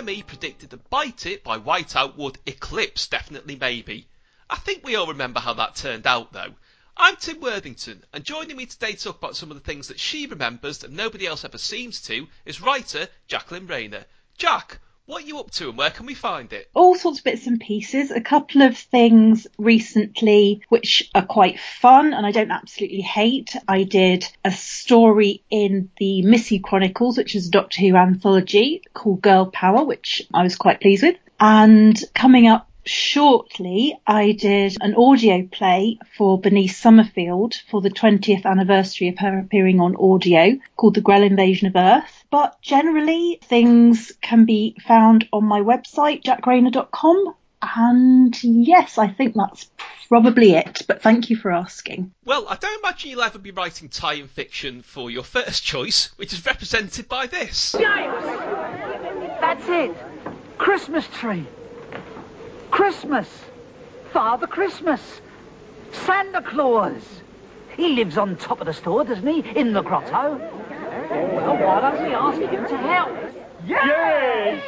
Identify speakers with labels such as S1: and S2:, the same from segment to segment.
S1: NME predicted that Bite It by Whiteout would eclipse Definitely Maybe. I think we all remember how that turned out though. I'm Tim Worthington, and joining me today to talk about some of the things that she remembers that nobody else ever seems to is writer Jacqueline Rayner. Jack, what are you up to and where can we find it?
S2: All sorts of bits and pieces. A couple of things recently which are quite fun and I don't absolutely hate. I did a story in the Missy Chronicles, which is a Doctor Who anthology called Girl Power, which I was quite pleased with. And coming up shortly, I did an audio play for Bernice Summerfield for the 20th anniversary of her appearing on audio called The Grel Invasion of Earth. But generally, things can be found on my website, jackrainer.com. And yes, I think that's probably it, but thank you for asking.
S1: Well, I don't imagine you'll ever be writing tie-in fiction for your first choice, which is represented by this.
S3: James! That's it! Christmas tree! Christmas! Father Christmas! Santa Claus! He lives on top of the store, doesn't he? In the grotto. Well, why don't we ask him to help?
S4: Yes!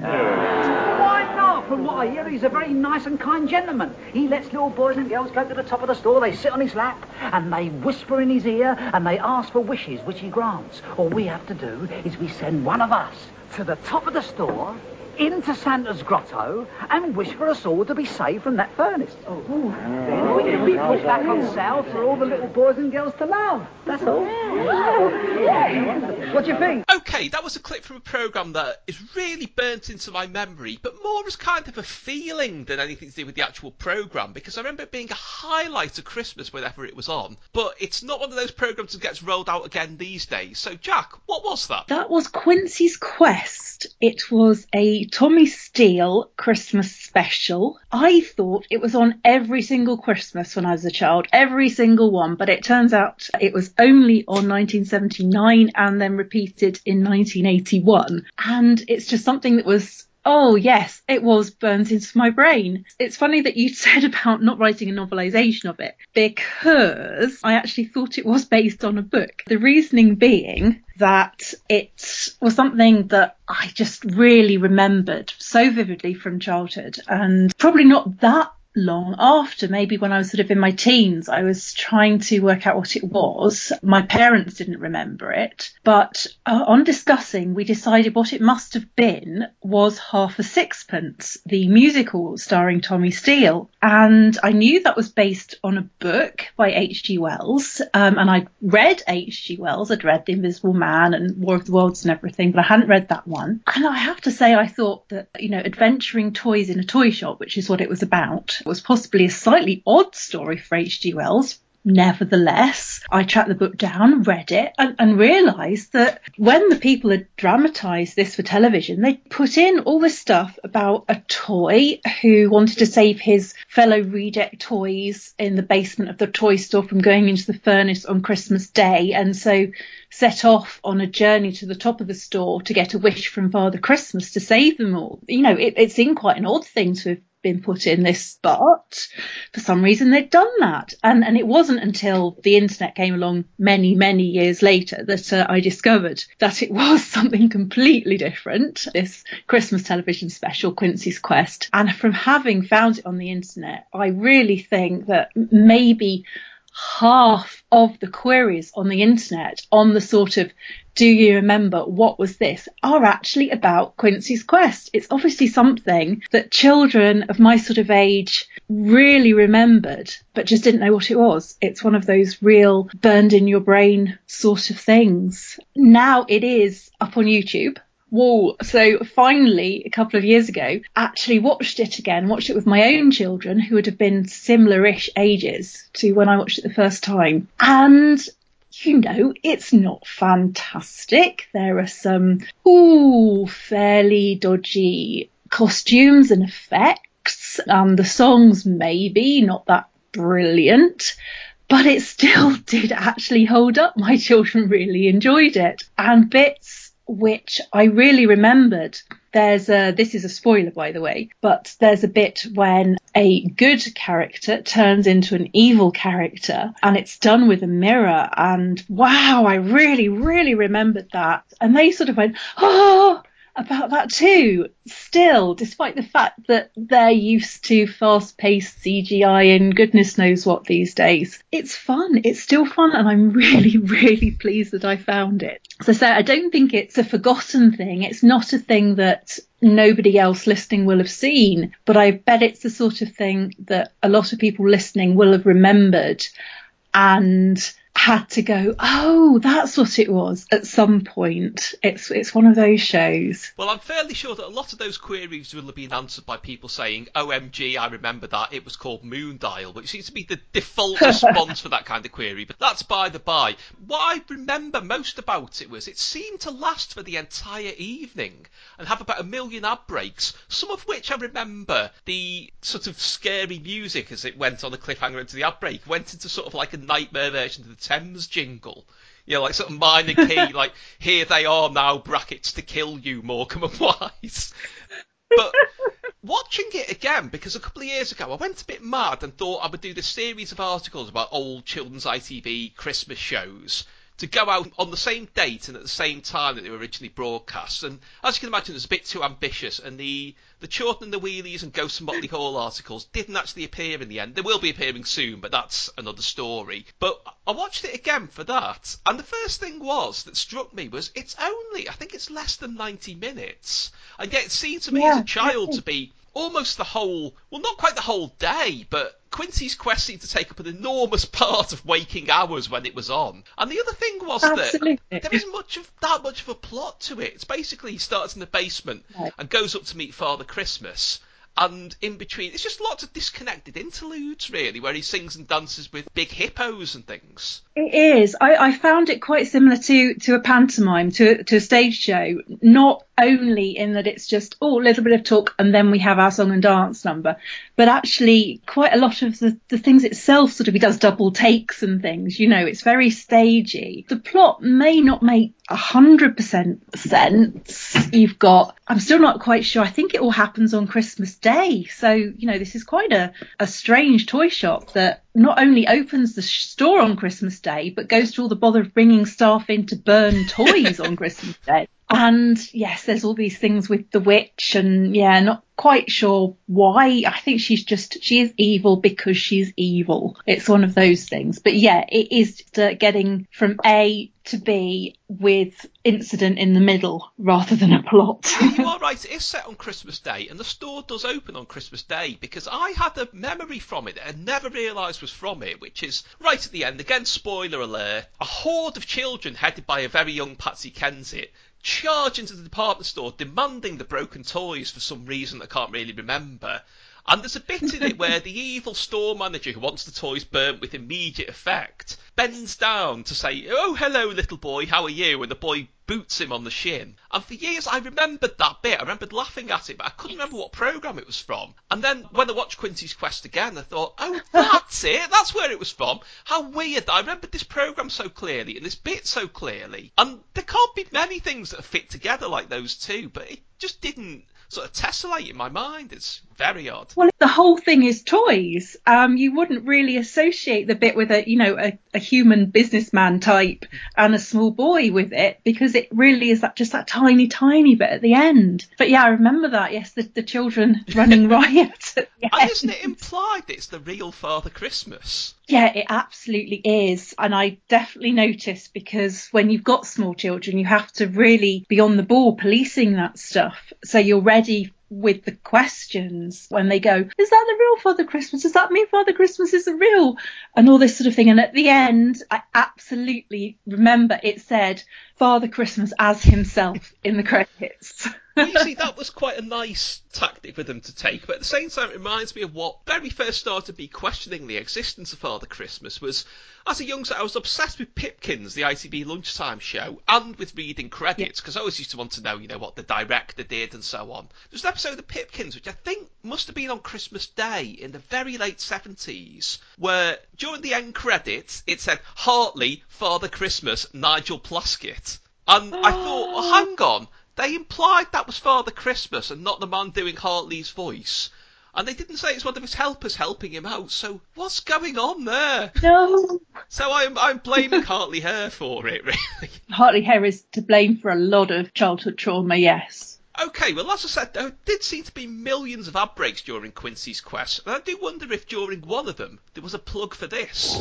S3: Why not? From what I hear, he's a very nice and kind gentleman. He lets little boys and girls go to the top of the store, they sit on his lap, and they whisper in his ear, and they ask for wishes, which he grants. All we have to do is we send one of us to the top of the store, into Santa's grotto, and wish for us all to be saved from that furnace. Then we can be put back on sale for all the little boys and girls to love. That's all. What do you think?
S1: Okay, that was a clip from a programme that is really burnt into my memory, but more as kind of a feeling than anything to do with the actual programme, because I remember it being a highlight of Christmas whenever it was on, but it's not one of those programmes that gets rolled out again these days. So, Jack, what was that?
S2: That was Quincy's Quest. It was a Tommy Steele Christmas special. I thought it was on every single Christmas when I was a child, every single one, but it turns out it was only on 1979 and then repeated in 1981. And it's just something that was Oh yes, it was burnt into my brain. It's funny that you said about not writing a novelization of it because I actually thought it was based on a book. The reasoning being that it was something that I just really remembered so vividly from childhood and probably not that long after, maybe when I was sort of in my teens, I was trying to work out what it was. My parents didn't remember it, but uh, on discussing, we decided what it must have been was Half a Sixpence, the musical starring Tommy Steele. And I knew that was based on a book by H.G. Wells, um, and I'd read H.G. Wells. I'd read The Invisible Man and War of the Worlds and everything, but I hadn't read that one. And I have to say, I thought that, you know, adventuring toys in a toy shop, which is what it was about, was possibly a slightly odd story for H.G. Wells. Nevertheless, I tracked the book down, read it, and, and realised that when the people had dramatised this for television, they put in all this stuff about a toy who wanted to save his fellow Redec toys in the basement of the toy store from going into the furnace on Christmas Day, and so set off on a journey to the top of the store to get a wish from Father Christmas to save them all. You know, it, it seemed quite an odd thing to have been put in this, spot. for some reason they'd done that. And, and it wasn't until the internet came along many, many years later that uh, I discovered that it was something completely different, this Christmas television special, Quincy's Quest. And from having found it on the internet, I really think that maybe half of the queries on the internet on the sort of do you remember what was this are actually about Quincy's Quest. It's obviously something that children of my sort of age really remembered, but just didn't know what it was. It's one of those real burned in your brain sort of things. Now it is up on YouTube. Whoa. So finally, a couple of years ago, actually watched it again, watched it with my own children who would have been similar-ish ages to when I watched it the first time. And you know, it's not fantastic. There are some, ooh, fairly dodgy costumes and effects. Um, the songs maybe not that brilliant, but it still did actually hold up. My children really enjoyed it. And bits which I really remembered there's a, this is a spoiler by the way, but there's a bit when a good character turns into an evil character and it's done with a mirror and wow, I really, really remembered that. And they sort of went, oh, about that too. Still, despite the fact that they're used to fast paced CGI and goodness knows what these days, it's fun. It's still fun and I'm really, really pleased that I found it. So, I I don't think it's a forgotten thing. It's not a thing that nobody else listening will have seen, but I bet it's the sort of thing that a lot of people listening will have remembered and had to go, oh, that's what it was at some point. It's it's one of those shows.
S1: Well, I'm fairly sure that a lot of those queries will have been answered by people saying, OMG, I remember that, it was called Moondial, which seems to be the default response for that kind of query, but that's by the by. What I remember most about it was it seemed to last for the entire evening and have about a million ad breaks, some of which I remember the sort of scary music as it went on the cliffhanger into the ad break went into sort of like a nightmare version of the Thames jingle. You know, like sort of minor key, like here they are now, brackets to kill you, Morecambe and Wise. But watching it again, because a couple of years ago I went a bit mad and thought I would do this series of articles about old children's ITV Christmas shows to go out on the same date and at the same time that they were originally broadcast. And as you can imagine, it was a bit too ambitious, and the the Chorlton and the Wheelies and Ghosts of Motley Hall articles didn't actually appear in the end. They will be appearing soon, but that's another story. But I watched it again for that, and the first thing was that struck me was it's only, I think it's less than 90 minutes, and yet it seemed to me
S2: Yeah,
S1: as a child to be almost the whole, well, not quite the whole day, but Quincy's Quest seemed to take up an enormous part of waking hours when it was on. And the other thing was
S2: Absolutely.
S1: that there isn't much of that much of a plot to it. It's basically he starts in the basement
S2: Right.
S1: and goes up to meet Father Christmas. And in between, it's just lots of disconnected interludes, really, where he sings and dances with big hippos and things.
S2: It is. I, I found it quite similar to, to a pantomime, to, to a stage show, not only in that it's just, oh, a little bit of talk and then we have our song and dance number, but actually quite a lot of the, the things itself sort of, he does double takes and things, you know, it's very stagey. The plot may not make a hundred percent sense. You've got, I'm still not quite sure. I think it all happens on Christmas Day. So, you know, this is quite a, a strange toy shop that not only opens the store on Christmas Day, but goes to all the bother of bringing staff in to burn toys on Christmas Day. And yes, there's all these things with the witch and yeah, not quite sure why. I think she's just, she is evil because she's evil. It's one of those things. But yeah, it is getting from A to B with incident in the middle rather than a plot.
S1: you are right, it is set on Christmas Day, and the store does open on Christmas Day because I had a memory from it that I never realised was from it, which is right at the end, again, spoiler alert, a horde of children headed by a very young Patsy Kensit charge into the department store demanding the broken toys for some reason I can't really remember. And there's a bit in it where the evil store manager who wants the toys burnt with immediate effect bends down to say, Oh, hello, little boy, how are you? And the boy boots him on the shin. And for years I remembered that bit. I remembered laughing at it, but I couldn't remember what programme it was from. And then when I watched Quincy's Quest again, I thought, Oh, that's it. That's where it was from. How weird I remembered this programme so clearly and this bit so clearly. And there can't be many things that fit together like those two, but it just didn't sort of tessellate in my mind. It's very odd.
S2: Well, the whole thing is toys. Um, you wouldn't really associate the bit with a, you know, a, a human businessman type and a small boy with it because it really is that just that tiny, tiny bit at the end. But yeah, I remember that. Yes, the, the children running riot. At the
S1: And isn't it implied that it's the real Father Christmas?
S2: Yeah, it absolutely is. And I definitely noticed because when you've got small children, you have to really be on the ball policing that stuff. So you're ready with the questions when they go, is that the real Father Christmas? Does that mean Father Christmas isn't real? And all this sort of thing. And at the end, I absolutely remember it said Father Christmas as himself in the credits.
S1: Well, you see, that was quite a nice tactic for them to take, but at the same time, it reminds me of what very first started me questioning the existence of Father Christmas. Was as a youngster, I was obsessed with Pipkins, the ITV lunchtime show, and with reading credits because I always used to want to know, you know, what the director did and so on. There's an episode of Pipkins which I think must have been on Christmas Day in the very late seventies, where during the end credits it said Hartley, Father Christmas, Nigel Plaskitt. And I thought, well, hang oh. on, they implied that was Father Christmas and not the man doing Hartley's voice. And they didn't say it's one of his helpers helping him out. So what's going on there?
S2: No.
S1: So I'm I'm blaming Hartley Hare for it, really.
S2: Hartley Hare is to blame for a lot of childhood trauma, yes.
S1: Okay, well, as I said, there did seem to be millions of ad breaks during Quincy's quest, and I do wonder if during one of them there was a plug for this.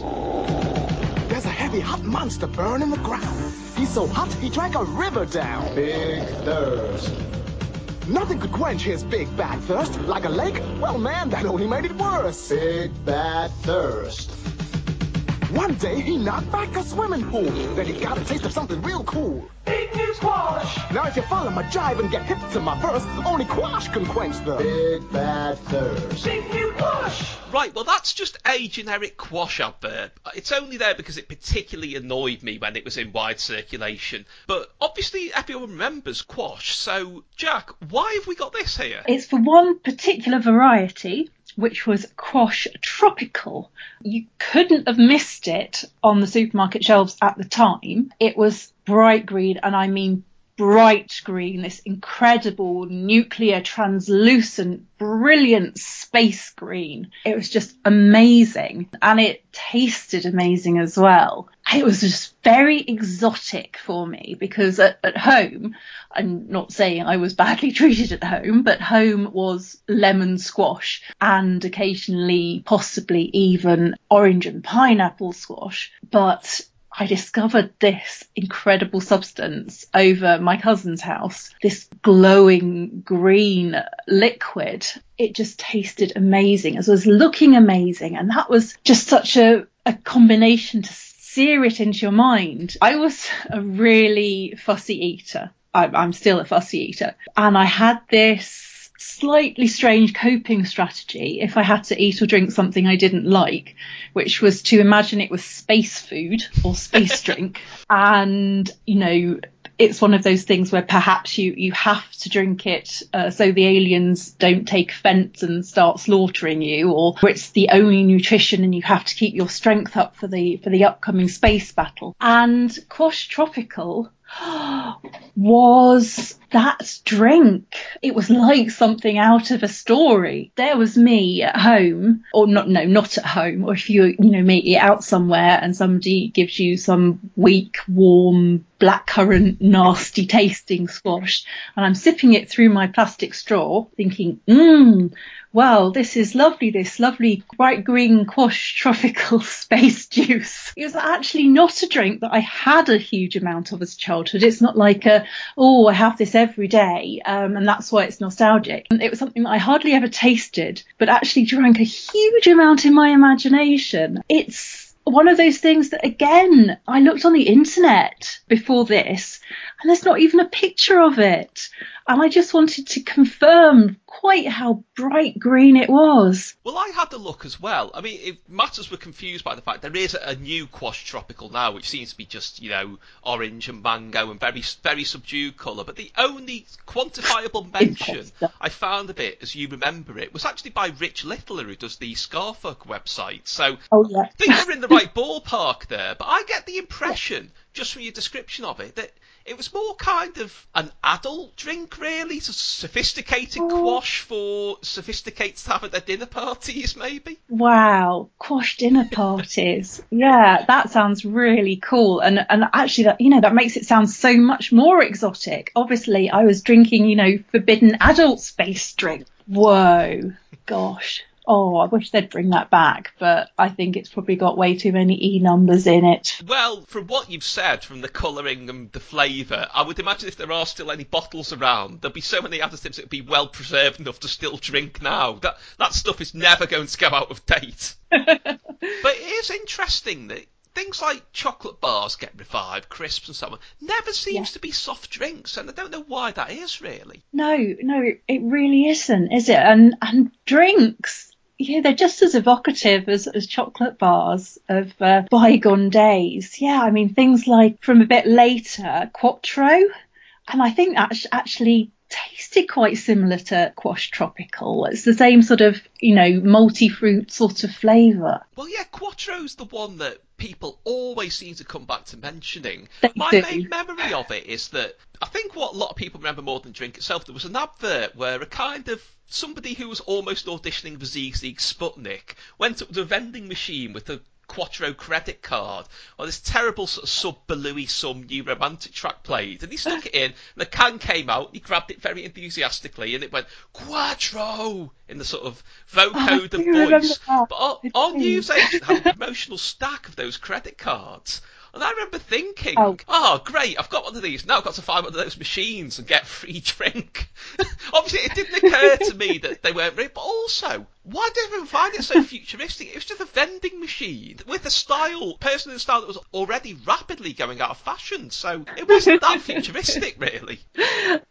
S5: Heavy, hot monster burn in the ground. He's so hot, he drank a river down.
S6: Big thirst.
S5: Nothing could quench his big bad thirst. Like a lake? Well, man, that only made it worse.
S6: Big bad thirst.
S5: One day he knocked back a swimming pool. Then he got a taste of something real cool.
S4: Big Quosh.
S5: Now if you follow my jive and get hip to my verse, only Quosh can quench the
S6: Big bad thirst.
S4: Big new Quosh.
S1: Right, well, that's just a generic Quosh adverb. It's only there because it particularly annoyed me when it was in wide circulation. But obviously, everyone remembers Quosh. So, Jack, why have we got this here?
S2: It's for one particular variety, which was Quosh Tropical. You couldn't have missed it on the supermarket shelves at the time. It was bright green, and I mean bright green, this incredible nuclear translucent, brilliant space green. It was just amazing and it tasted amazing as well. It was just very exotic for me because at, at home, I'm not saying I was badly treated at home, but home was lemon squash and occasionally possibly even orange and pineapple squash. But I discovered this incredible substance over my cousin's house, this glowing green liquid. It just tasted amazing as well as looking amazing. And that was just such a, a combination to sear it into your mind. I was a really fussy eater. I'm still a fussy eater. And I had this slightly strange coping strategy if I had to eat or drink something I didn't like, which was to imagine it was space food or space drink. And, you know, it's one of those things where perhaps you, you have to drink it uh, so the aliens don't take offence and start slaughtering you, or it's the only nutrition and you have to keep your strength up for the for the upcoming space battle. And Quosh Tropical was that drink. It was like something out of a story. There was me at home, or not, no, not at home, or if you, you know, it out somewhere and somebody gives you some weak, warm, blackcurrant, nasty tasting squash, and I'm sipping it through my plastic straw, thinking, mmm, wow, this is lovely, this lovely bright green Quosh Tropical space juice. It was actually not a drink that I had a huge amount of as a childhood. It's not like a, oh, I have this every day, um, and that's why it's nostalgic. It was something that I hardly ever tasted, but actually drank a huge amount in my imagination. It's one of those things that again, I looked on the internet before this and there's not even a picture of it. And I just wanted to confirm quite how bright green it was.
S1: Well, I had a look as well. I mean, if matters were confused by the fact there is a new Quosh Tropical now, which seems to be just, you know, orange and mango and very, very subdued colour. But the only quantifiable mention I found of it, as you remember it, was actually by Rich Littler, who does the Scarfolk website. So
S2: oh, yeah.
S1: I think you're in the right ballpark there. But I get the impression, just from your description of it, that it was more kind of an adult drink, really, so sophisticated oh. Quosh for sophisticated to have at their dinner parties, maybe.
S2: Wow, Quosh dinner parties. yeah, that sounds really cool, and and actually, that you know that makes it sound so much more exotic. Obviously, I was drinking, you know, forbidden adult space drink. Whoa, gosh. Oh, I wish they'd bring that back, but I think it's probably got way too many E numbers in it.
S1: Well, from what you've said, from the colouring and the flavour, I would imagine if there are still any bottles around, there'll be so many additives that would be well preserved enough to still drink now. That that stuff is never going to go out of date. but it is interesting that things like chocolate bars get revived, crisps and so on, never seems yeah. to be soft drinks, and I don't know why that is really.
S2: No, no, it really isn't, is it? And and drinks, yeah, they're just as evocative as, as chocolate bars of uh, bygone days. Yeah, I mean things like from a bit later, Quattro, and I think that's actually tasted quite similar to Quosh Tropical. It's the same sort of, you know, multi fruit sort of flavour.
S1: Well, yeah, Quattro's the one that people always seem to come back to mentioning.
S2: They
S1: My
S2: do.
S1: main memory of it is that I think what a lot of people remember more than drink itself, there was an advert where a kind of somebody who was almost auditioning for Sigue Sigue Sputnik went up to a vending machine with a Quattro credit card. Or this terrible sort of sub Belouis Some new romantic track played and he stuck it in. And the can came out and he grabbed it very enthusiastically and it went Quattro! in the sort of
S2: Oh, I
S1: vocoder
S2: do
S1: voice. but our, our
S2: do.
S1: newsagent had a promotional stack of those credit cards. And I remember thinking,
S2: Oh.
S1: oh. great, I've got one of these. Now I've got to find one of those machines and get free drink. Obviously, it didn't occur to me that they weren't real, but also, why did everyone find it so futuristic? It was just a vending machine with a style, personal style that was already rapidly going out of fashion. So it wasn't that futuristic, really.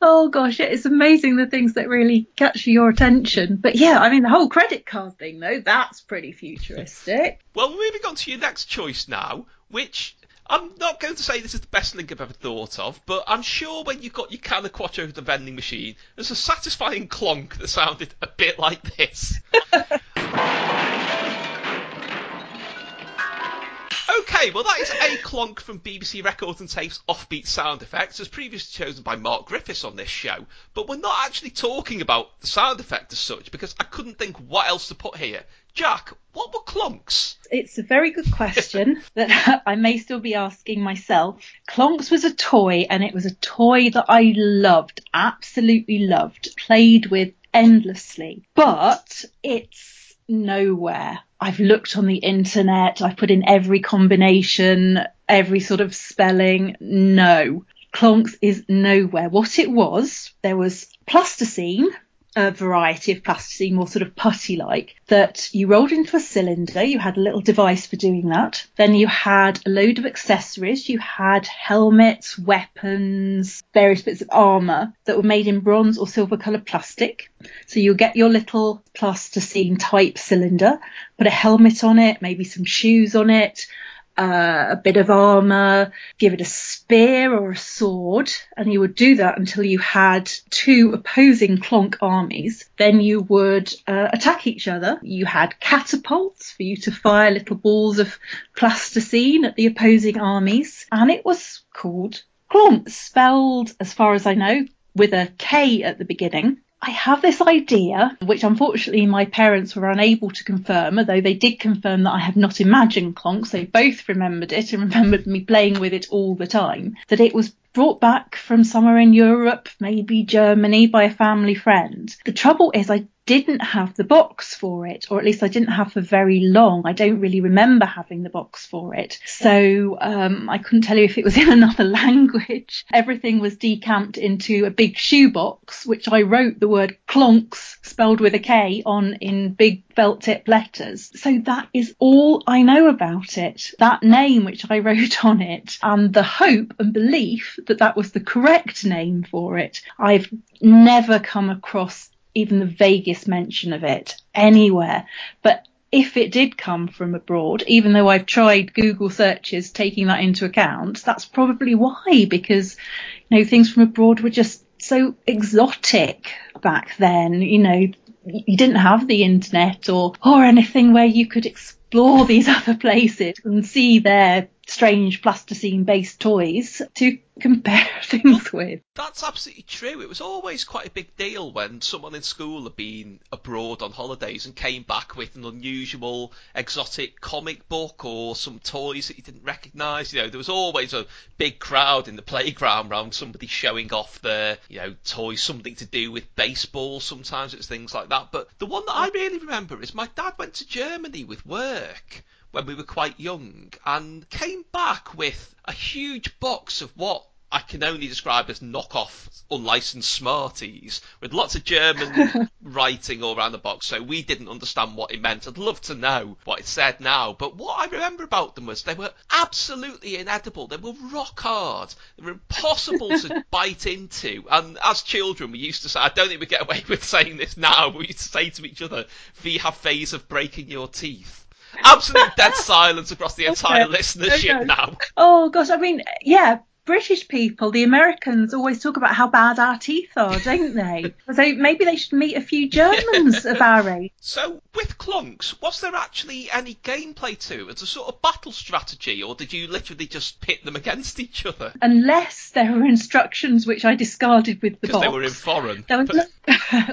S2: Oh gosh, yeah, it's amazing the things that really catch your attention. But yeah, I mean the whole credit card thing though, that's pretty futuristic.
S1: Well, moving on to your next choice now, which I'm not going to say this is the best link I've ever thought of, but I'm sure when you got your can of Quattro to the vending machine, there's a satisfying clonk that sounded a bit like this. Okay, well that is a clonk from BBC Records and Tapes offbeat sound effects, as previously chosen by Mark Griffiths on this show. But we're not actually talking about the sound effect as such, because I couldn't think what else to put here. Jack, what were clonks?
S2: It's a very good question that I may still be asking myself. Clonks was a toy and it was a toy that I loved, absolutely loved, played with endlessly. But it's nowhere. I've looked on the internet, I've put in every combination, every sort of spelling. No. Clonks is nowhere. What it was, there was plasticine, a variety of plasticine, more sort of putty like, that you rolled into a cylinder. You had a little device for doing that. Then you had a load of accessories. You had helmets, weapons, various bits of armour that were made in bronze or silver coloured plastic. So you'll get your little plasticine type cylinder, put a helmet on it, maybe some shoes on it, uh, a bit of armor, give it a spear or a sword, and you would do that until you had two opposing clonk armies. Then you would uh, attack each other. You had catapults for you to fire little balls of plasticine at the opposing armies, and it was called clonk, spelled, as far as I know, with a K at the beginning. I have this idea, which unfortunately my parents were unable to confirm, although they did confirm that I have not imagined Clonks. They both remembered it and remembered me playing with it all the time. That it was brought back from somewhere in Europe, maybe Germany, by a family friend. The trouble is I didn't have the box for it, or at least I didn't have for very long. I don't really remember having the box for it. So um, I couldn't tell you if it was in another language. Everything was decamped into a big shoebox, which I wrote the word clonks spelled with a K on in big felt tip letters. So that is all I know about it. That name which I wrote on it and the hope and belief that that was the correct name for it. I've never come across even the vaguest mention of it anywhere. But if it did come from abroad, even though I've tried Google searches taking that into account, that's probably why, because, you know, things from abroad were just so exotic back then, you know, you didn't have the internet or, or anything where you could explore these other places and see their strange plasticine based toys to compare things with.
S1: That's absolutely true. It was always quite a big deal when someone in school had been abroad on holidays and came back with an unusual, exotic comic book or some toys that you didn't recognise. You know, there was always a big crowd in the playground around somebody showing off their, you know, toys, something to do with baseball. Sometimes it's things like that. But the one that I really remember is my dad went to Germany with work when we were quite young and came back with a huge box of what I can only describe as knockoff unlicensed Smarties with lots of German writing all around the box, so we didn't understand what it meant. I'd love to know what it said now, but what I remember about them was they were absolutely inedible. They were rock hard. They were impossible to bite into. And as children, we used to say, I don't think we get away with saying this now, but we used to say to each other, "We have phase of breaking your teeth." Absolute dead silence across the entire
S2: Okay.
S1: listenership
S2: Okay.
S1: now.
S2: Oh gosh, I mean, yeah, British people, the Americans always talk about how bad our teeth are, don't they? so maybe they should meet a few Germans of our age.
S1: So, with Clonks, was there actually any gameplay to it? As a sort of battle strategy, or did you literally just pit them against each other?
S2: Unless there were instructions which I discarded with the
S1: Because
S2: box.
S1: they were in foreign.
S2: There was no,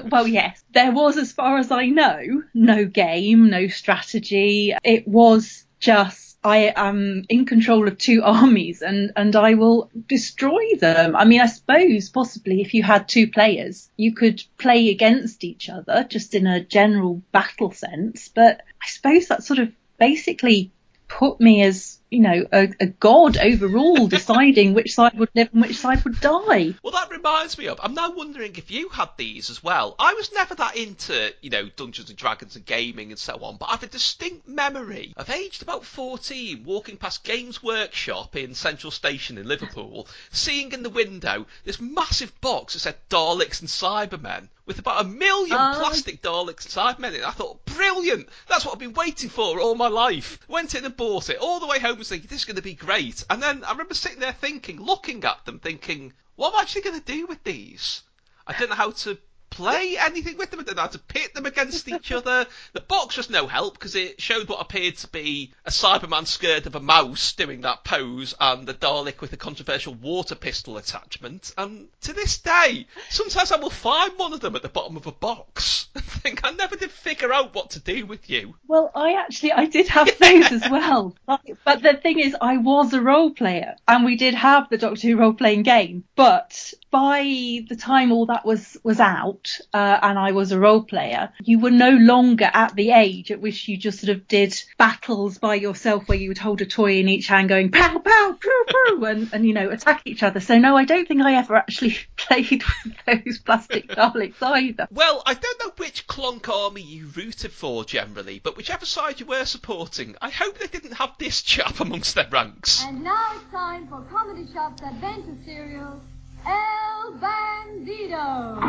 S2: well, yes, there was, as far as I know, no game, no strategy. It was just I am in control of two armies and, and I will destroy them. I mean, I suppose possibly if you had two players, you could play against each other just in a general battle sense. But I suppose that sort of basically put me as you know a, a god overall deciding which side would live and which side would die
S1: Well, that reminds me of. I'm now wondering if you had these as well. I was never that into, you know, Dungeons and Dragons and gaming and so on, but I have a distinct memory of aged about 14, walking past Games Workshop in Central Station in Liverpool, seeing in the window this massive box that said Daleks and Cybermen. With about a million
S2: Oh.
S1: plastic Daleks and Cybermen in it. I thought, brilliant! That's what I've been waiting for all my life. Went in and bought it. All the way home was thinking, this is going to be great. And then I remember sitting there thinking, looking at them, thinking, what am I actually going to do with these? I didn't know how to play anything with them. I didn't know how to pit them against each other. The box was no help because it showed what appeared to be a Cyberman scared of a mouse doing that pose and the Dalek with a controversial water pistol attachment. And to this day, sometimes I will find one of them at the bottom of a box and think I never did figure out what to do with you.
S2: Well, I actually I did have those as well, but, but the thing is, I was a role player, and we did have the Doctor Who role playing game. But by the time all that was was out, uh, and I was a role player, you were no longer at the age at which you just sort of did battles by yourself, where you would hold a toy in each hand, going pow pow pew pew, and and you know attack each other. So no, I don't think I ever actually played with those plastic Daleks either.
S1: Well, I don't know which clonk army you rooted for generally, but whichever side you were supporting, I hope they didn't have this chap amongst their ranks.
S7: And now it's time for Comedy Shop's adventure serial, El Bandido.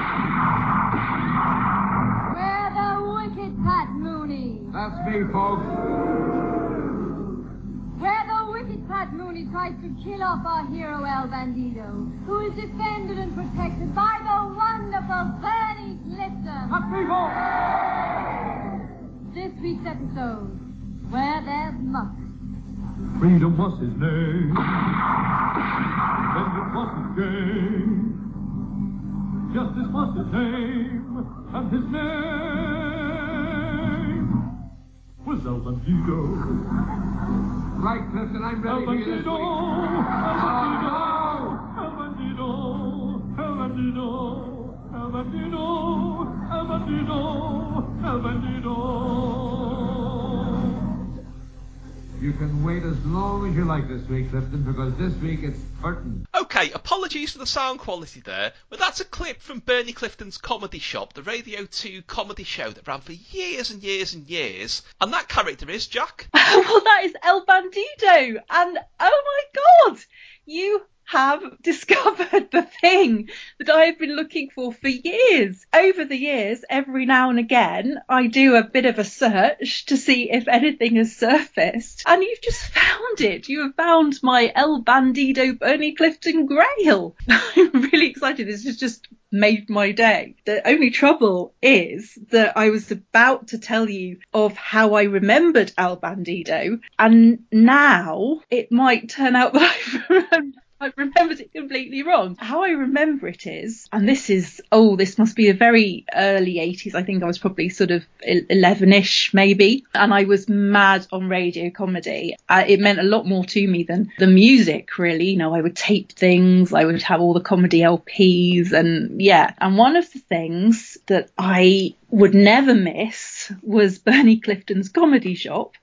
S7: Where the wicked Pat Mooney.
S8: That's me, folks.
S7: Where the wicked Pat Mooney tries to kill off our hero El Bandido, who is defended and protected by the wonderful Bernie Clifton.
S8: That's me, folks.
S7: This week's episode, Where There's Muck.
S8: Freedom was his name. Vengeance was his game. Justice was his name. And his name was El Bandido. Right, Clifton, I'm ready for you this week. El Bandido, El Bandido, El Bandido, El Bandido, El Bandido. You can wait as long as you like this week, Clifton, because this week it's curtain.
S1: Okay, apologies for the sound quality there, but that's a clip from Bernie Clifton's Comedy Shop, the Radio 2 comedy show that ran for years and years and years. And that character is Jack.
S2: well, that is El Bandido, and oh my god, you have discovered the thing that I have been looking for for years. Over the years, every now and again, I do a bit of a search to see if anything has surfaced, and you've just found it. You have found my El Bandido Bernie Clifton Grail. I'm really excited. This has just made my day. The only trouble is that I was about to tell you of how I remembered El Bandido, and now it might turn out that I've remembered. I remembered it completely wrong. How I remember it is, and this is, oh, this must be the very early 80s. I think I was probably sort of 11ish maybe. And I was mad on radio comedy. Uh, it meant a lot more to me than the music, really. You know, I would tape things, I would have all the comedy LPs, and yeah. And one of the things that I would never miss was Bernie Clifton's comedy shop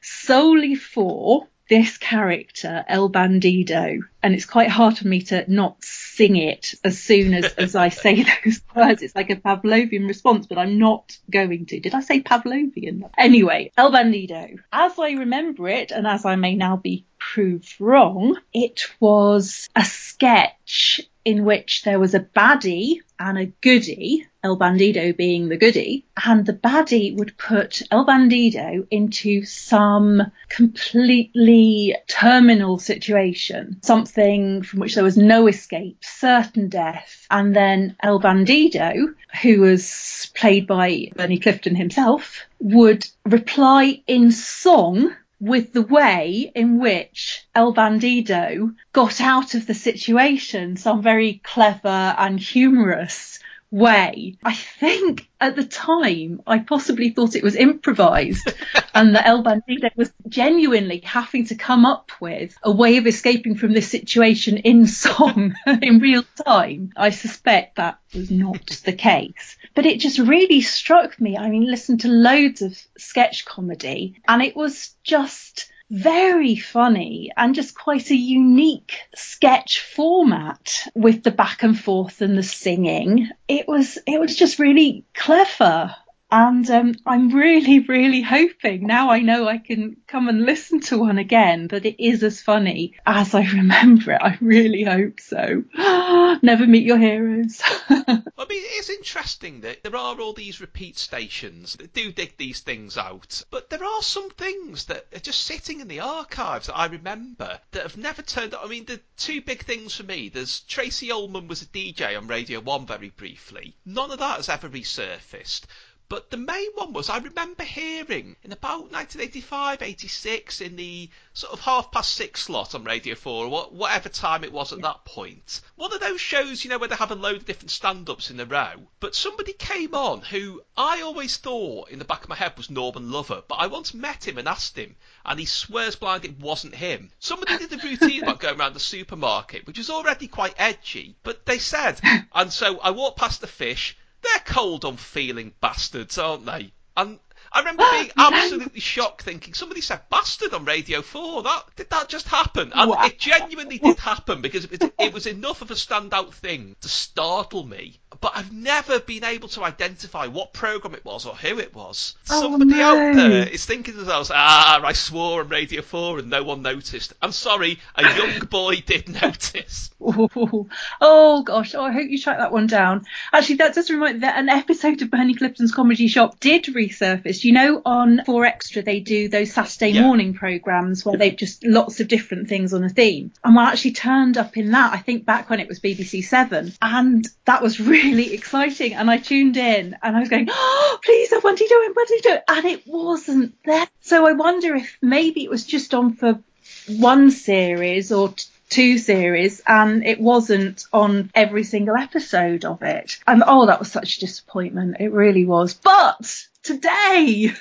S2: solely for this character, El Bandido, and it's quite hard for me to not sing it as soon as, as I say those words. It's like a Pavlovian response, but I'm not going to. Did I say Pavlovian? Anyway, El Bandido. As I remember it, and as I may now be proved wrong, it was a sketch in which there was a baddie and a goodie, El Bandido being the goodie, and the baddie would put El Bandido into some completely terminal situation, something from which there was no escape, certain death, and then El Bandido, who was played by Bernie Clifton himself, would reply in song with the way in which El Bandido got out of the situation, some very clever and humorous way. I think at the time I possibly thought it was improvised and that El Bandido was genuinely having to come up with a way of escaping from this situation in song in real time. I suspect that was not the case. But it just really struck me. I mean, listen to loads of sketch comedy and it was just very funny and just quite a unique sketch format with the back and forth and the singing. It was it was just really clever. And um, I'm really, really hoping now I know I can come and listen to one again that it is as funny as I remember it. I really hope so. Never meet your heroes.
S1: I mean, it's interesting that there are all these repeat stations that do dig these things out, but there are some things that are just sitting in the archives that I remember that have never turned up. I mean, the two big things for me there's Tracey Ullman was a DJ on Radio 1 very briefly. None of that has ever resurfaced. But the main one was I remember hearing in about 1985, 86 in the sort of half past six slot on Radio 4 or whatever time it was at that point. One of those shows, you know, where they have a load of different stand ups in a row. But somebody came on who I always thought in the back of my head was Norman Lovett, but I once met him and asked him, and he swears blind it wasn't him. Somebody did a routine about going around the supermarket, which was already quite edgy, but they said, and so I walked past the fish they're cold, unfeeling bastards, aren't they? And I remember ah, being absolutely shocked, thinking somebody said "bastard" on Radio Four. That did that just happen? And
S2: Wow.
S1: it genuinely did happen because it it was enough of a standout thing to startle me. But I've never been able to identify what program it was or who it was.
S2: Oh,
S1: Somebody
S2: no.
S1: out there is thinking to themselves, "Ah, I swore on Radio Four and no one noticed." I'm sorry, a young boy did notice.
S2: Ooh. Oh gosh, oh, I hope you track that one down. Actually, that does remind me that an episode of Bernie Clifton's Comedy Shop did resurface. You know, on 4 Extra, they do those Saturday
S1: Yeah.
S2: morning programs where they've just lots of different things on a theme. And one actually turned up in that, I think back when it was BBC Seven. And that was really exciting. And I tuned in and I was going, oh, please, what are you doing? What are you doing? And it wasn't there. So I wonder if maybe it was just on for one series or t- two series and it wasn't on every single episode of it. And oh, that was such a disappointment. It really was. But today,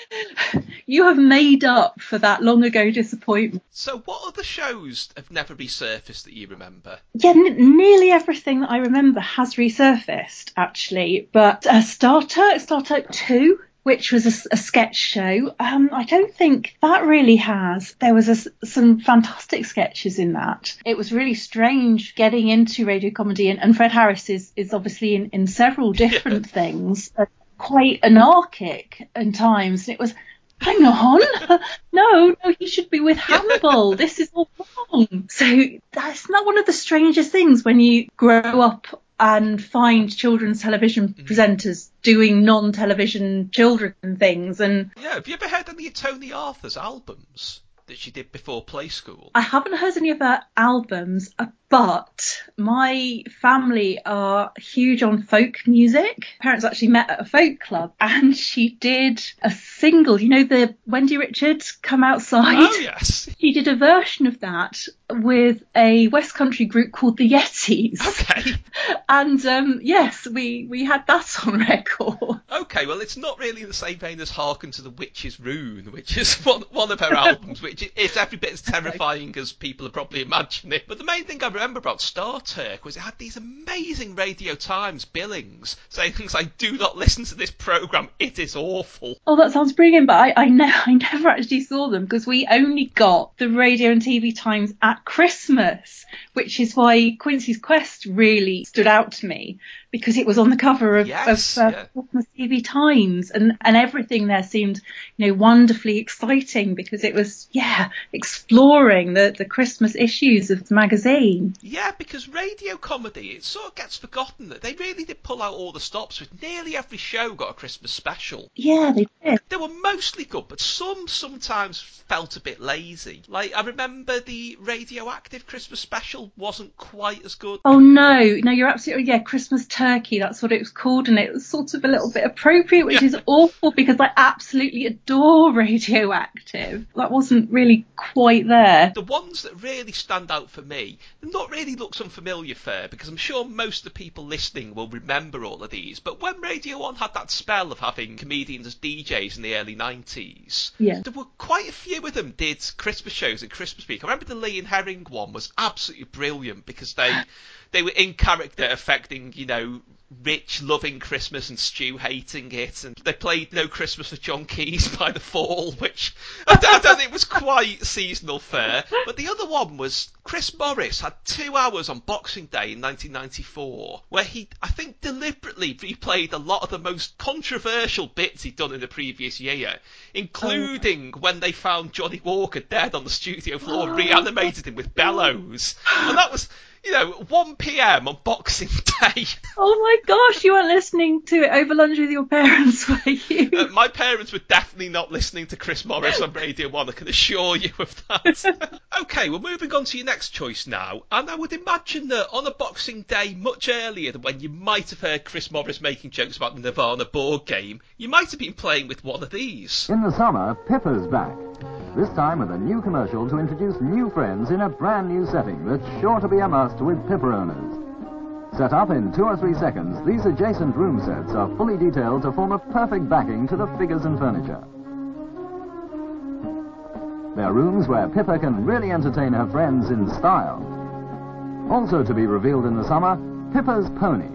S2: you have made up for that long ago disappointment.
S1: So, what other shows have never resurfaced that you remember?
S2: Yeah, n- nearly everything that I remember has resurfaced actually, but uh, Star Terk, Star Terk 2, which was a sketch show, um, I don't think that really has. There was a some fantastic sketches in that. It was really strange getting into radio comedy, and, and Fred Harris is, is obviously in, in several different things, uh, quite anarchic in times. And it was, hang on, no, no, he should be with Hannibal. This is all wrong. So that's not one of the strangest things when you grow up and find children's television presenters doing non-television children things and
S1: Yeah, have you ever heard any of Toni Arthur's albums that she did before Play School?
S2: I haven't heard any of her albums, uh, but my family are huge on folk music. Parents actually met at a folk club and she did a single, you know, the Wendy Richards Come Outside.
S1: Oh yes.
S2: She did a version of that with a West Country group called the Yetis.
S1: Okay.
S2: And um, yes, we, we had that on record.
S1: Okay, well, it's not really in the same vein as Hearken to the Witch's Rune, which is one, one of her albums, which is every bit as terrifying as people are probably imagining. But the main thing I remember about Star Terk was it had these amazing Radio Times billings saying things like, do not listen to this programme, it is awful.
S2: Oh, that sounds brilliant, but I, I, ne- I never actually saw them because we only got the radio and TV times at Christmas, which is why Quincy's Quest really stood out to me. Because it was on the cover of,
S1: Yes,
S2: of uh,
S1: yeah.
S2: Christmas TV Times, and and everything there seemed you know wonderfully exciting because it was yeah exploring the the Christmas issues of the magazine.
S1: Yeah, because radio comedy, it sort of gets forgotten that they really did pull out all the stops with nearly every show got a Christmas special.
S2: Yeah, they did.
S1: They were mostly good, but some sometimes felt a bit lazy. Like, I remember the Radio Active Christmas special wasn't quite as good.
S2: Oh no, no, you're absolutely yeah. Christmas turkey, that's what it was called, and it was sort of a little bit appropriate, which is awful because I absolutely adore Radio Active. That wasn't really quite there.
S1: The ones that really stand out for me, not really looks unfamiliar fair, because I'm sure most of the people listening will remember all of these, but when Radio 1 had that spell of having comedians as DJs in the early 90s,
S2: Yeah.
S1: there were quite a few of them did Christmas shows and Christmas week. I remember the Lee and Herring one was absolutely brilliant because they they were in character affecting, you know, Rich loving Christmas and Stew hating it, and they played No Christmas for John Quays by the Fall, which I don't, I don't think was quite seasonal fare. But the other one was Chris Morris had two hours on Boxing Day in 1994, where he, I think, deliberately replayed a lot of the most controversial bits he'd done in the previous year, including oh. when they found Johnnie Walker dead on the studio floor and reanimated him with bellows. And that was, you know, 1 p.m. on Boxing Day.
S2: Oh my gosh, you weren't listening to it over lunch with your parents, were you?
S1: Uh, my parents were definitely not listening to Chris Morris on Radio 1, I can assure you of that. okay, we're moving on to your next choice now, and I would imagine that on a Boxing Day much earlier than when you might have heard Chris Morris making jokes about the Nirvana board game, you might have been playing with one of these.
S9: In the summer, Pippa's back. This time with a new commercial to introduce new friends in a brand new setting that's sure to be a must with Pippa owners. Set up in two or three seconds, these adjacent room sets are fully detailed to form a perfect backing to the figures and furniture. They're rooms where Pippa can really entertain her friends in style. Also to be revealed in the summer, Pippa's Pony.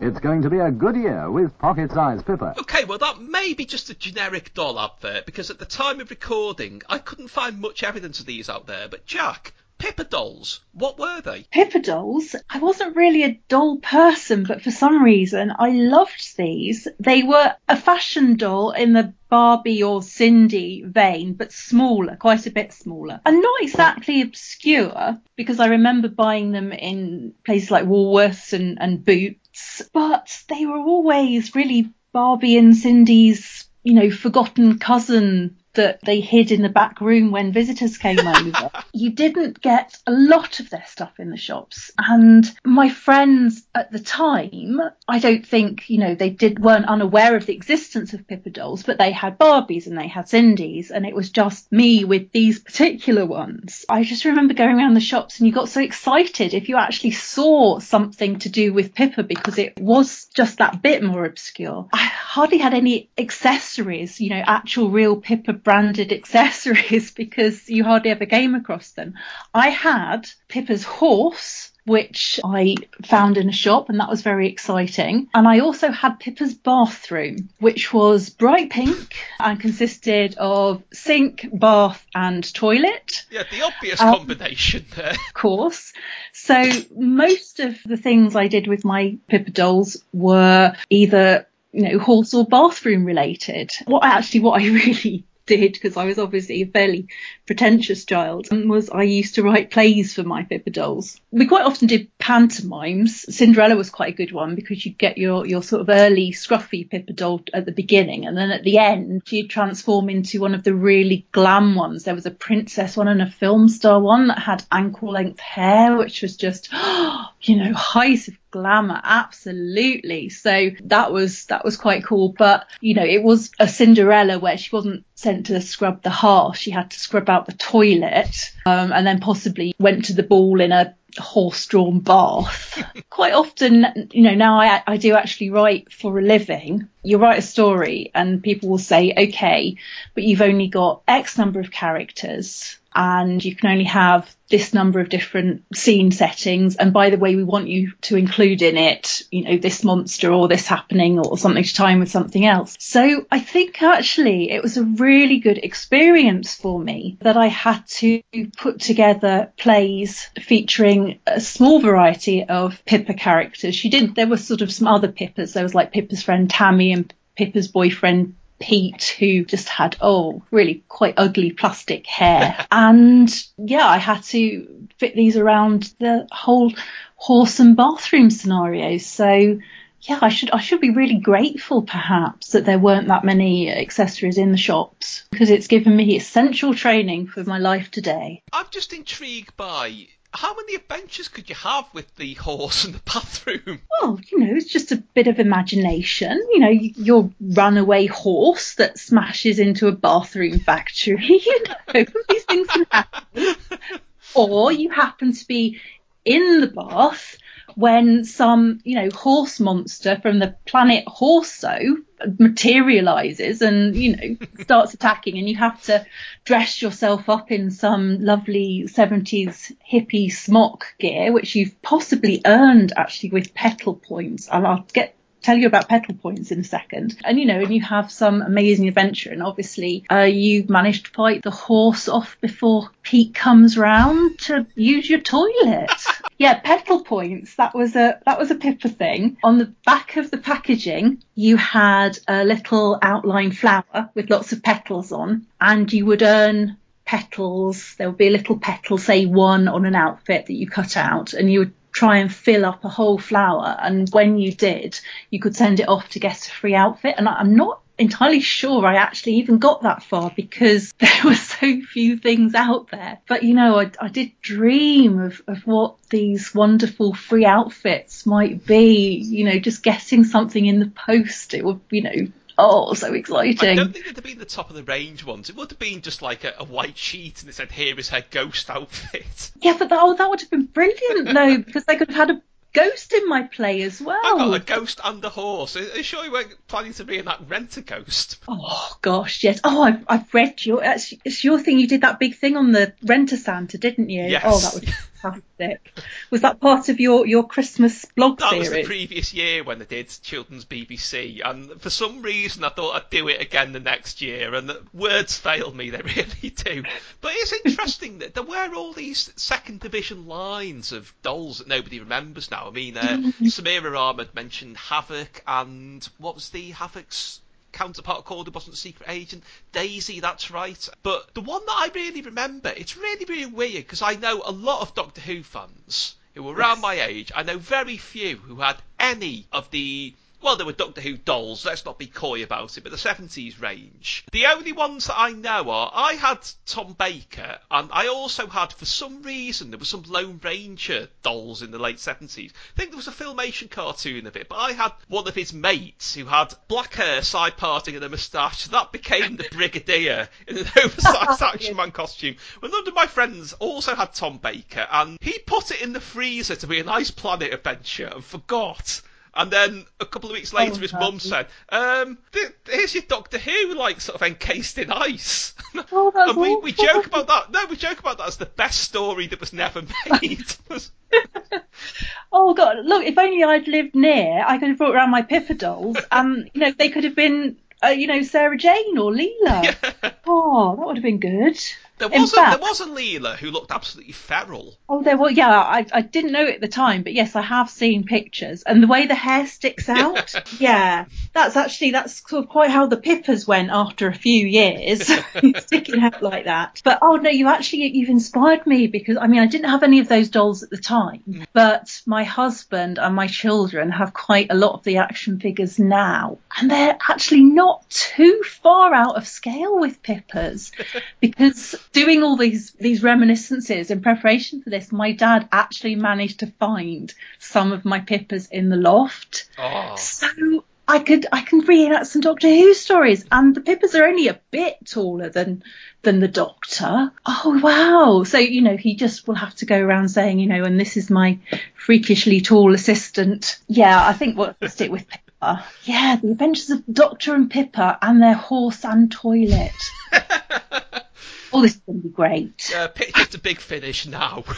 S9: It's going to be a good year with pocket-sized Pippa.
S1: Okay, well, that may be just a generic doll advert because at the time of recording, I couldn't find much evidence of these out there. But, Jack, Pippa dolls, what were they?
S2: Pippa dolls. I wasn't really a doll person, but for some reason I loved these. They were a fashion doll in the Barbie or Sindy vein, but smaller, quite a bit smaller. And not exactly obscure, because I remember buying them in places like Woolworths and, and Boots, but they were always really Barbie and Sindy's, you know, forgotten cousin that they hid in the back room when visitors came over. You didn't get a lot of their stuff in the shops. And my friends at the time, I don't think, you know, they did weren't unaware of the existence of Pippa dolls, but they had Barbies and they had Sindy's and it was just me with these particular ones. I just remember going around the shops and you got so excited if you actually saw something to do with Pippa because it was just that bit more obscure. I hardly had any accessories, you know, actual real Pippa branded accessories because you hardly ever came across them. I had Pippa's horse, which I found in a shop, and that was very exciting. And I also had Pippa's bathroom, which was bright pink and consisted of sink, bath, and toilet
S1: Yeah, the obvious
S2: Um,
S1: combination there.
S2: of course. So most of the things I did with my Pippa dolls were either, you know, horse or bathroom related. What actually, what I really did, because I was obviously a fairly pretentious child, was I used to write plays for my Pippa dolls. We quite often did pantomimes. Cinderella was quite a good one because you'd get your, your sort of early scruffy Pippa doll at the beginning and then at the end she'd transform into one of the really glam ones. There was a princess one and a film star one that had ankle length hair, which was just, you know, height of glamour absolutely. So that was that was quite cool. But you know it was a cinderella where she wasn't sent to scrub the hearth. She had to scrub out the toilet um, and then possibly went to the ball in a horse-drawn bath. Quite often you know now I, I do actually write for a living. You write a story and people will say okay but you've only got x number of characters and you can only have this number of different scene settings. And by the way, we want you to include in it, you know, this monster or this happening or something to time with something else. So I think actually it was a really good experience for me that I had to put together plays featuring a small variety of Pippa characters. She did, there were sort of some other Pippas. There was like Pippa's friend Tammy and Pippa's boyfriend Pete, who just had, oh, really quite ugly plastic hair. and yeah, I had to fit these around the whole horse and bathroom scenarios. So yeah, I should I should be really grateful perhaps that there weren't that many accessories in the shops because it's given me essential training for my life today.
S1: I'm just intrigued by how many adventures could you have with the horse and the bathroom?
S2: Well, you know, it's just a bit of imagination. You know, your runaway horse that smashes into a bathroom factory. You know, these things can happen. or you happen to be in the bath when some, you know, horse monster from the planet Horso materializes and, you know, starts attacking and you have to dress yourself up in some lovely 70s hippie smock gear, which you've possibly earned actually with petal points. And I'll get tell you about petal points in a second. And you know, and you have some amazing adventure, and obviously uh, you managed to fight the horse off before Pete comes round to use your toilet. yeah, petal points. That was a that was a Pippa thing. On the back of the packaging, you had a little outline flower with lots of petals on, and you would earn petals. There would be a little petal, say one on an outfit that you cut out, and you would try and fill up a whole flower. And when you did, you could send it off to get a free outfit. And I'm not entirely sure I actually even got that far because there were so few things out there. But you know, I, I did dream of, of what these wonderful free outfits might be, you know, just getting something in the post. It would, you know, Oh, so exciting. I
S1: don't think it'd have been the top of the range ones. It would have been just like a, a white sheet and it said, here is her ghost outfit.
S2: Yeah, but that, oh, that would have been brilliant though, because they could have had a ghost in my play as well.
S1: I got a ghost and a horse. Are you sure you weren't planning to be in that Rentaghost?
S2: Oh gosh, yes. Oh, I've, I've read your. It's, it's your thing. You did that big thing on the rent a Santa, didn't you?
S1: Yes.
S2: Oh, that was fantastic. was that part of your your Christmas blog
S1: that
S2: series?
S1: That was the previous year when I did Children's BBC, and for some reason I thought I'd do it again the next year, and the words fail me. They really do. But it's interesting that there were all these second division lines of dolls that nobody remembers now. I mean, uh, Samira Ahmed mentioned Havoc, and what was the Havoc's counterpart called it wasn't a Secret Agent. Daisy, that's right. But the one that I really remember, it's really, really weird because I know a lot of Doctor Who fans who were around yes. my age. I know very few who had any of the well, there were Doctor Who dolls, let's not be coy about it, but the 70s range. The only ones that I know are I had Tom Baker, and I also had, for some reason, there was some Lone Ranger dolls in the late 70s. I think there was a Filmation cartoon of it, but I had one of his mates who had black hair, side parting, and a moustache. That became the Brigadier in an oversized Action Man costume. Well, none of my friends also had Tom Baker, and he put it in the freezer to be a nice planet adventure and forgot. And then a couple of weeks later, oh, his mum said, um, "Here's your Doctor Who, like sort of encased in ice."
S2: Oh, that's
S1: and we, we joke about that. No, we joke about that as the best story that was never made.
S2: oh God! Look, if only I'd lived near, I could have brought around my Pippa dolls, and you know they could have been, uh, you know, Sarah Jane or Leela. Yeah. Oh, that would have been good.
S1: There was, a, fact, there was a Leela who looked absolutely feral.
S2: Oh, there was. Yeah, I, I didn't know it at the time, but yes, I have seen pictures, and the way the hair sticks out. yeah, that's actually that's sort of quite how the Pippas went after a few years, sticking out like that. But oh no, you actually you've inspired me because I mean I didn't have any of those dolls at the time, mm. but my husband and my children have quite a lot of the action figures now, and they're actually not too far out of scale with Pippas because doing all these these reminiscences in preparation for this, my dad actually managed to find some of my Pippas in the loft.
S1: Oh.
S2: So I could I can reenact some Doctor Who stories, and the Pippas are only a bit taller than than the Doctor. Oh wow! So you know he just will have to go around saying you know, and this is my freakishly tall assistant. Yeah, I think we'll stick with Pippa. Yeah, the Adventures of Doctor and Pippa and their horse and toilet. Oh, this is going to be great.
S1: Uh, picture the big finish now.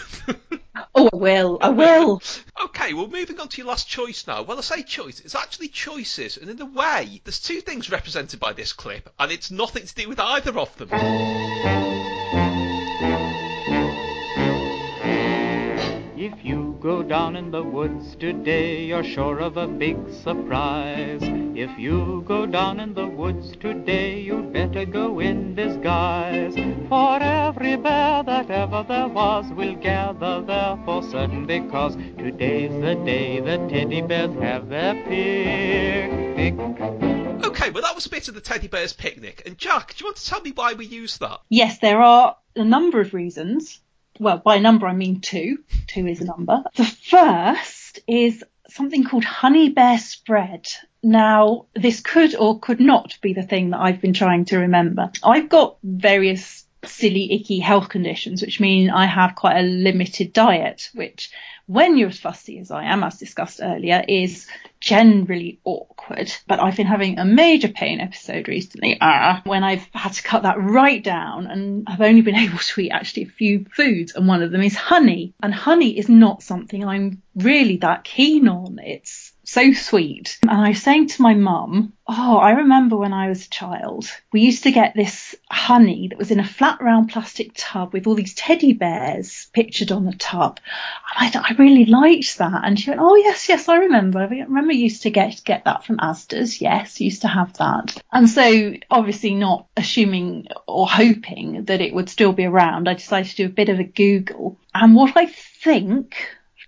S2: Oh, I will. I will.
S1: Okay, well, moving on to your last choice now. Well, I say choice, it's actually choices, and in a way, there's two things represented by this clip, and it's nothing to do with either of them.
S10: If you go down in the woods today, you're sure of a big surprise. If you go down in the woods today, you'd better go in disguise. For every bear that ever there was will gather there for certain, because today's the day the teddy bears have their picnic.
S1: Okay, well, that was a bit of the teddy bear's picnic. And Jack, do you want to tell me why we used that?
S2: Yes, there are a number of reasons. Well, by number I mean two. Two is a number. The first is something called honey bear spread. Now, this could or could not be the thing that I've been trying to remember. I've got various silly, icky health conditions, which mean I have quite a limited diet, which when you're as fussy as I am, as discussed earlier, is generally awkward. But I've been having a major pain episode recently uh, when I've had to cut that right down and I've only been able to eat actually a few foods and one of them is honey. And honey is not something I'm really that keen on. It's so sweet. And I was saying to my mum, Oh, I remember when I was a child, we used to get this honey that was in a flat round plastic tub with all these teddy bears pictured on the tub. And I, I really liked that. And she went, Oh, yes, yes, I remember. I remember used to get, get that from Asda's. Yes, used to have that. And so obviously not assuming or hoping that it would still be around, I decided to do a bit of a Google. And what I think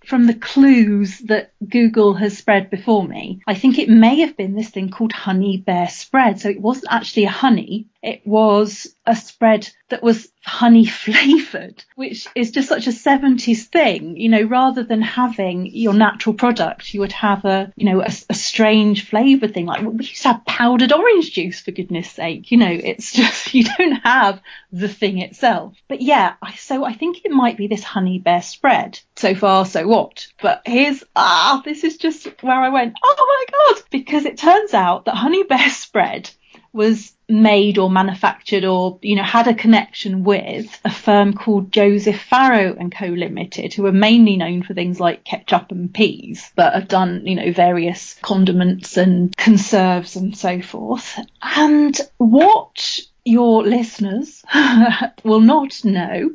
S2: from the clues that Google has spread before me, I think it may have been this thing called honey bear spread. So it wasn't actually a honey. It was a spread that was honey flavored, which is just such a 70s thing. You know, rather than having your natural product, you would have a, you know, a, a strange flavor thing. Like we used to have powdered orange juice for goodness sake. You know, it's just, you don't have the thing itself. But yeah, I, so I think it might be this honey bear spread. So far, so what? But here's, ah, this is just where I went, oh my God, because it turns out that honey bear spread was made or manufactured or you know had a connection with a firm called Joseph Farrow and Co. Limited who are mainly known for things like ketchup and peas but have done you know various condiments and conserves and so forth. And what your listeners will not know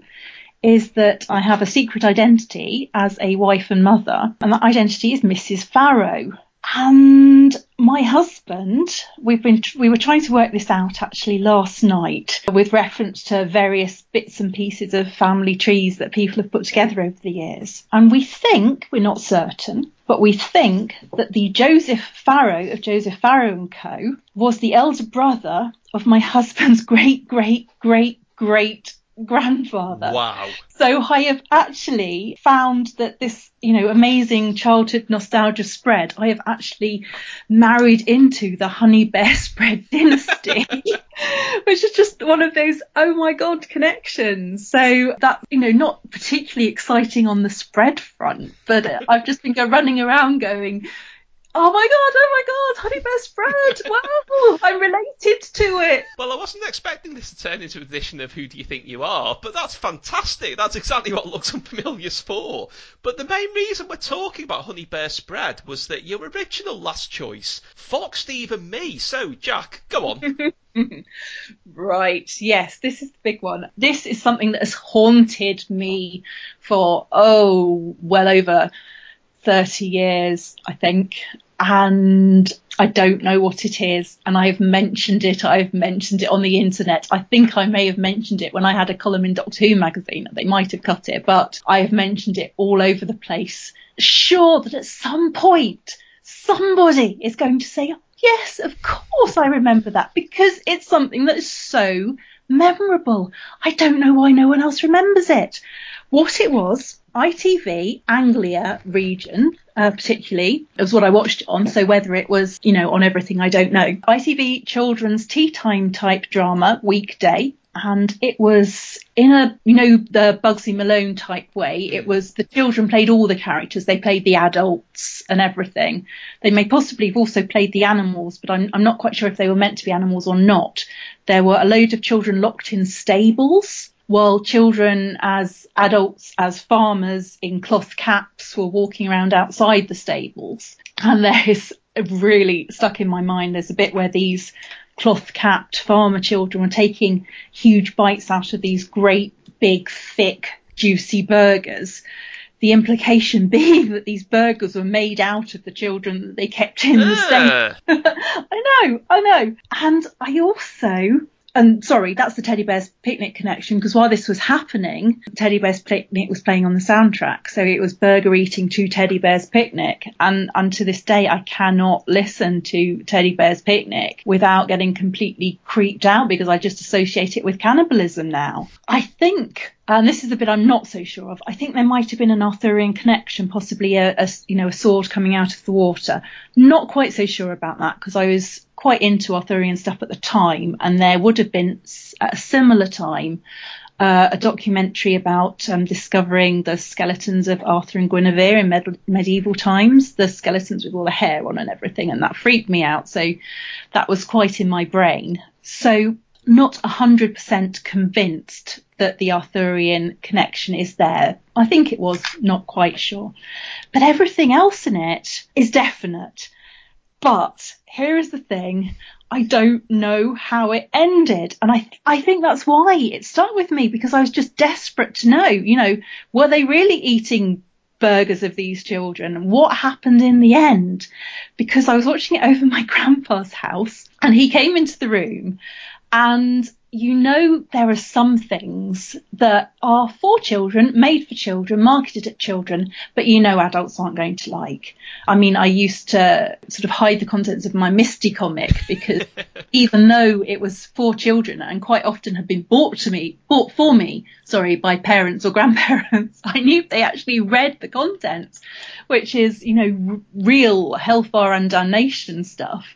S2: is that I have a secret identity as a wife and mother and that identity is Mrs Farrow. And my husband, we've been, we were trying to work this out actually last night with reference to various bits and pieces of family trees that people have put together over the years. And we think, we're not certain, but we think that the Joseph Farrow of Joseph Farrow and Co. was the elder brother of my husband's great, great, great, great grandfather.
S1: Wow.
S2: So I have actually found that this, you know, amazing childhood nostalgia spread, I have actually married into the honey bear spread dynasty, which is just one of those, oh my God, connections. So that, you know, not particularly exciting on the spread front, but I've just been running around going, Oh my god, oh my god, honey bear spread. Wow, I'm related to it.
S1: Well, I wasn't expecting this to turn into an edition of Who Do You Think You Are, but that's fantastic. That's exactly what Looks Unfamiliar's for. But the main reason we're talking about Honey Bear Spread was that your original last choice, Fox, Steve and me. So, Jack, go on.
S2: right, yes, this is the big one. This is something that has haunted me for, oh, well over 30 years, I think, and I don't know what it is. And I've mentioned it. I've mentioned it on the internet. I think I may have mentioned it when I had a column in Doctor Who magazine. They might have cut it, but I have mentioned it all over the place. Sure that at some point somebody is going to say, yes, of course I remember that because it's something that is so memorable. I don't know why no one else remembers it. What it was, ITV Anglia region, uh, particularly, was what I watched on. So whether it was, you know, on everything, I don't know. ITV children's tea time type drama, weekday. and it was in a you know the Bugsy Malone type way. It was the children played all the characters. They played the adults and everything. They may possibly have also played the animals, but I'm I'm not quite sure if they were meant to be animals or not. There were a load of children locked in stables. While children as adults, as farmers in cloth caps were walking around outside the stables. And there's really stuck in my mind. There's a bit where these cloth capped farmer children were taking huge bites out of these great, big, thick, juicy burgers. The implication being that these burgers were made out of the children that they kept in the ah.
S1: Ugh.
S2: state. I know, I know. And I also, and sorry, that's the Teddy Bear's Picnic connection because while this was happening, Teddy Bear's Picnic was playing on the soundtrack. So it was burger eating to Teddy Bear's Picnic. And, and to this day, I cannot listen to Teddy Bear's Picnic without getting completely creeped out because I just associate it with cannibalism now. I think and this is the bit I'm not so sure of. I think there might have been an Arthurian connection, possibly a, a you know a sword coming out of the water. Not quite so sure about that because I was quite into Arthurian stuff at the time, and there would have been at a similar time uh, a documentary about um, discovering the skeletons of Arthur and Guinevere in med- medieval times, the skeletons with all the hair on and everything, and that freaked me out. So that was quite in my brain. So not 100% convinced that the Arthurian connection is there. I think it was, not quite sure. But everything else in it is definite. But here is the thing. I don't know how it ended. And I, I think that's why it stuck with me because I was just desperate to know, you know, were they really eating burgers of these children what happened in the end? Because I was watching it over my grandpa's house and he came into the room and you know there are some things that are for children, made for children, marketed at children, but you know adults aren't going to like. I mean, I used to sort of hide the contents of my Misty comic because even though it was for children and quite often had been bought to me, bought for me, sorry, by parents or grandparents, I knew they actually read the contents, which is, you know, r- real hellfire and damnation stuff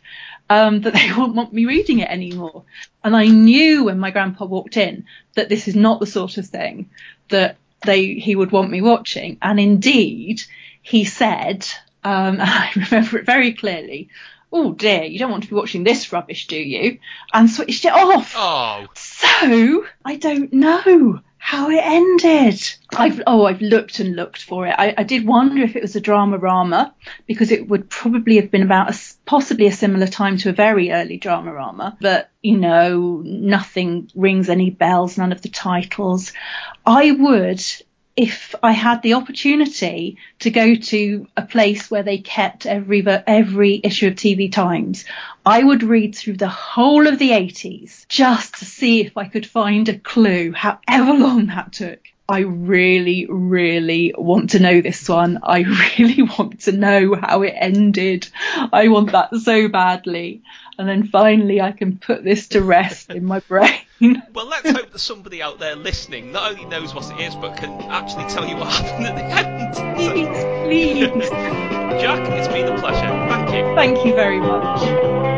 S2: um, that they won't want me reading it anymore. And I knew when my grandpa walked in that this is not the sort of thing that they he would want me watching. And indeed, he said, um, I remember it very clearly. Oh dear, you don't want to be watching this rubbish, do you? And switched it off.
S1: Oh,
S2: So I don't know how it ended. I've oh I've looked and looked for it. I, I did wonder if it was a Dramarama because it would probably have been about a possibly a similar time to a very early Dramarama, but you know nothing rings any bells, none of the titles. I would if I had the opportunity to go to a place where they kept every every issue of TV Times, I would read through the whole of the 80s just to see if I could find a clue, however long that took. I really, really want to know this one. I really want to know how it ended. I want that so badly. And then finally I can put this to rest in my brain.
S1: well, let's hope that somebody out there listening not only knows what it is, but can actually tell you what happened at the end.
S2: Please, please.
S1: Jack, it's been a pleasure. Thank you.
S2: Thank you very much.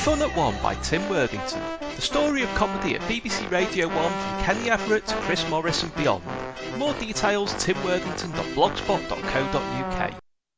S1: Fun at One by Tim Worthington. The story of comedy at BBC Radio 1 from Kenny Everett to Chris Morris and beyond. More details, timworthington.blogspot.co.uk.